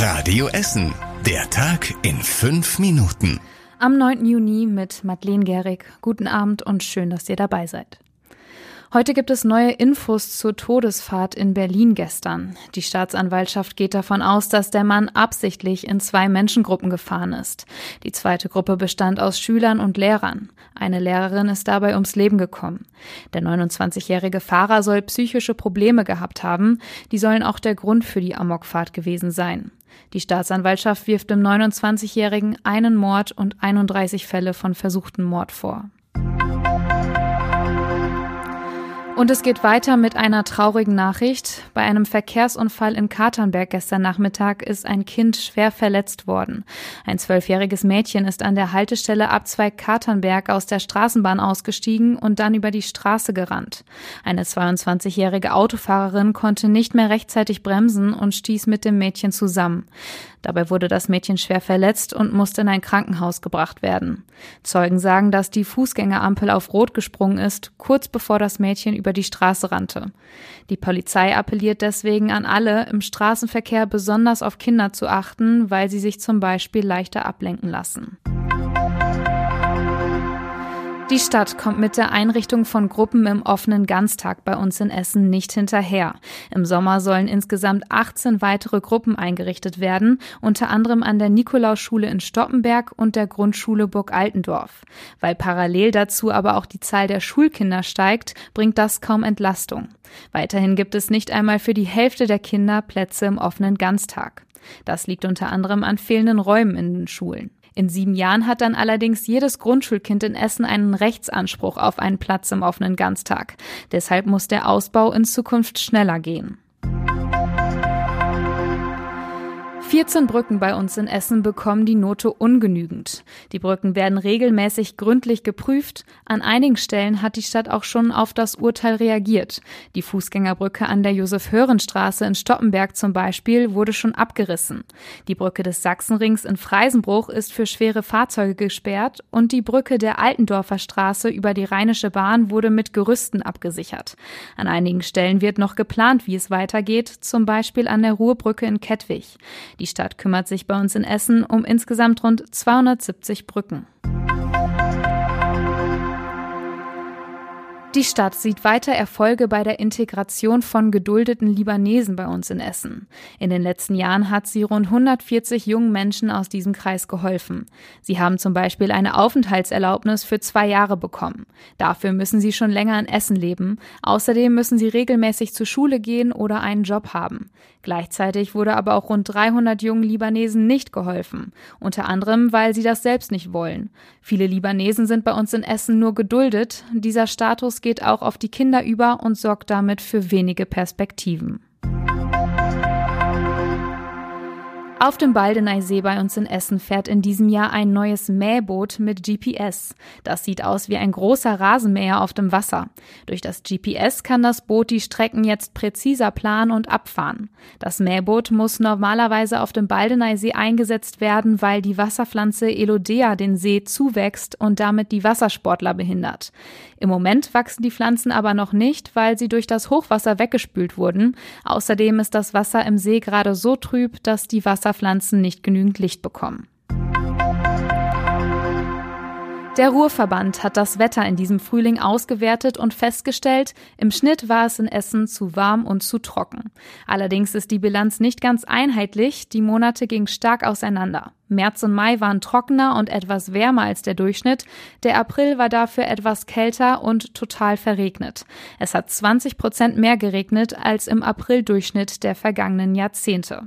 Radio Essen. Der Tag in fünf Minuten. Am 9. Juni mit Madeleine Gehrig. Guten Abend und schön, dass ihr dabei seid. Heute gibt es neue Infos zur Todesfahrt in Berlin gestern. Die Staatsanwaltschaft geht davon aus, dass der Mann absichtlich in zwei Menschengruppen gefahren ist. Die zweite Gruppe bestand aus Schülern und Lehrern. Eine Lehrerin ist dabei ums Leben gekommen. Der 29-jährige Fahrer soll psychische Probleme gehabt haben. Die sollen auch der Grund für die Amokfahrt gewesen sein. Die Staatsanwaltschaft wirft dem 29-jährigen einen Mord und 31 Fälle von versuchten Mord vor. Und es geht weiter mit einer traurigen Nachricht. Bei einem Verkehrsunfall in Katernberg gestern Nachmittag ist ein Kind schwer verletzt worden. Ein zwölfjähriges Mädchen ist an der Haltestelle Abzweig Katernberg aus der Straßenbahn ausgestiegen und dann über die Straße gerannt. Eine 22-jährige Autofahrerin konnte nicht mehr rechtzeitig bremsen und stieß mit dem Mädchen zusammen. Dabei wurde das Mädchen schwer verletzt und musste in ein Krankenhaus gebracht werden. Zeugen sagen, dass die Fußgängerampel auf Rot gesprungen ist, kurz bevor das Mädchen über die Straße rannte. Die Polizei appelliert deswegen an alle, im Straßenverkehr besonders auf Kinder zu achten, weil sie sich zum Beispiel leichter ablenken lassen. Die Stadt kommt mit der Einrichtung von Gruppen im offenen Ganztag bei uns in Essen nicht hinterher. Im Sommer sollen insgesamt 18 weitere Gruppen eingerichtet werden, unter anderem an der Nikolausschule in Stoppenberg und der Grundschule Burg Altendorf. Weil parallel dazu aber auch die Zahl der Schulkinder steigt, bringt das kaum Entlastung. Weiterhin gibt es nicht einmal für die Hälfte der Kinder Plätze im offenen Ganztag. Das liegt unter anderem an fehlenden Räumen in den Schulen. In sieben Jahren hat dann allerdings jedes Grundschulkind in Essen einen Rechtsanspruch auf einen Platz im offenen Ganztag. Deshalb muss der Ausbau in Zukunft schneller gehen. 14 Brücken bei uns in Essen bekommen die Note ungenügend. Die Brücken werden regelmäßig gründlich geprüft. An einigen Stellen hat die Stadt auch schon auf das Urteil reagiert. Die Fußgängerbrücke an der Josef-Hören-Straße in Stoppenberg zum Beispiel wurde schon abgerissen. Die Brücke des Sachsenrings in Freisenbruch ist für schwere Fahrzeuge gesperrt und die Brücke der Altendorfer Straße über die Rheinische Bahn wurde mit Gerüsten abgesichert. An einigen Stellen wird noch geplant, wie es weitergeht, zum Beispiel an der Ruhrbrücke in Kettwig. Die Stadt kümmert sich bei uns in Essen um insgesamt rund 270 Brücken. Die Stadt sieht weiter Erfolge bei der Integration von geduldeten Libanesen bei uns in Essen. In den letzten Jahren hat sie rund 140 jungen Menschen aus diesem Kreis geholfen. Sie haben zum Beispiel eine Aufenthaltserlaubnis für zwei Jahre bekommen. Dafür müssen sie schon länger in Essen leben. Außerdem müssen sie regelmäßig zur Schule gehen oder einen Job haben. Gleichzeitig wurde aber auch rund 300 jungen Libanesen nicht geholfen. Unter anderem, weil sie das selbst nicht wollen. Viele Libanesen sind bei uns in Essen nur geduldet. Dieser Status geht auch auf die Kinder über und sorgt damit für wenige Perspektiven. Auf dem Baldeneysee bei uns in Essen fährt in diesem Jahr ein neues Mähboot mit GPS. Das sieht aus wie ein großer Rasenmäher auf dem Wasser. Durch das GPS kann das Boot die Strecken jetzt präziser planen und abfahren. Das Mähboot muss normalerweise auf dem Baldeneysee eingesetzt werden, weil die Wasserpflanze Elodea den See zuwächst und damit die Wassersportler behindert. Im Moment wachsen die Pflanzen aber noch nicht, weil sie durch das Hochwasser weggespült wurden. Außerdem ist das Wasser im See gerade so trüb, dass die Wasser Wasserpflanzen nicht genügend Licht bekommen. Der Ruhrverband hat das Wetter in diesem Frühling ausgewertet und festgestellt, im Schnitt war es in Essen zu warm und zu trocken. Allerdings ist die Bilanz nicht ganz einheitlich, die Monate gingen stark auseinander. März und Mai waren trockener und etwas wärmer als der Durchschnitt, der April war dafür etwas kälter und total verregnet. Es hat 20 Prozent mehr geregnet als im April-Durchschnitt der vergangenen Jahrzehnte.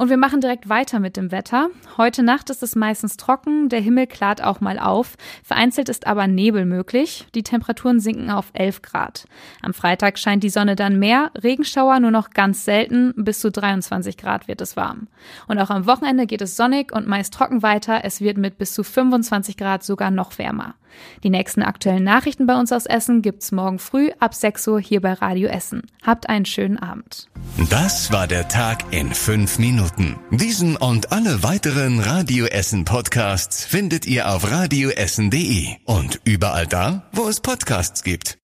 Und wir machen direkt weiter mit dem Wetter. Heute Nacht ist es meistens trocken, der Himmel klart auch mal auf. Vereinzelt ist aber Nebel möglich. Die Temperaturen sinken auf 11 Grad. Am Freitag scheint die Sonne dann mehr, Regenschauer nur noch ganz selten, bis zu 23 Grad wird es warm. Und auch am Wochenende geht es sonnig und meist trocken weiter. Es wird mit bis zu 25 Grad sogar noch wärmer. Die nächsten aktuellen Nachrichten bei uns aus Essen gibt's morgen früh ab 6 Uhr hier bei Radio Essen. Habt einen schönen Abend. Das war der Tag in fünf Minuten. Diesen und alle weiteren Radio Essen Podcasts findet ihr auf radioessen.de und überall da, wo es Podcasts gibt.